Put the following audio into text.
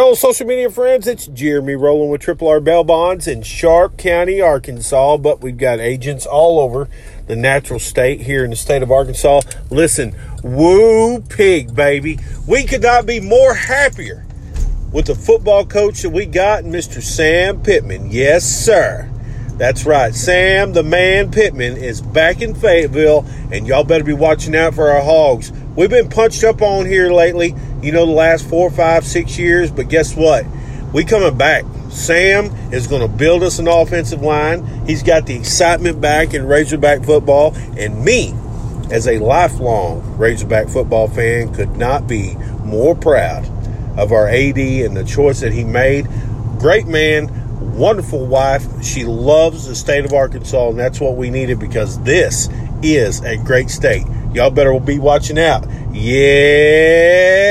Hello, social media friends. It's Jeremy rolling with Triple R Bail Bonds in Sharp County, Arkansas. But we've got agents all over the natural state here in the state of Arkansas. Listen, woo pig, baby. We could not be more happier with the football coach that we got, Mr. Sam Pittman. Yes, sir. That's right. Sam, the man Pittman, is back in Fayetteville, and y'all better be watching out for our hogs. We've been punched up on here lately, you know, the last four, five, six years, but guess what? We coming back. Sam is going to build us an offensive line. He's got the excitement back in Razorback football, and me, as a lifelong Razorback football fan, could not be more proud of our AD and the choice that he made. Great man, wonderful wife. She loves the state of Arkansas, and that's what we needed because this is a great state. Y'all better be watching out. Sir.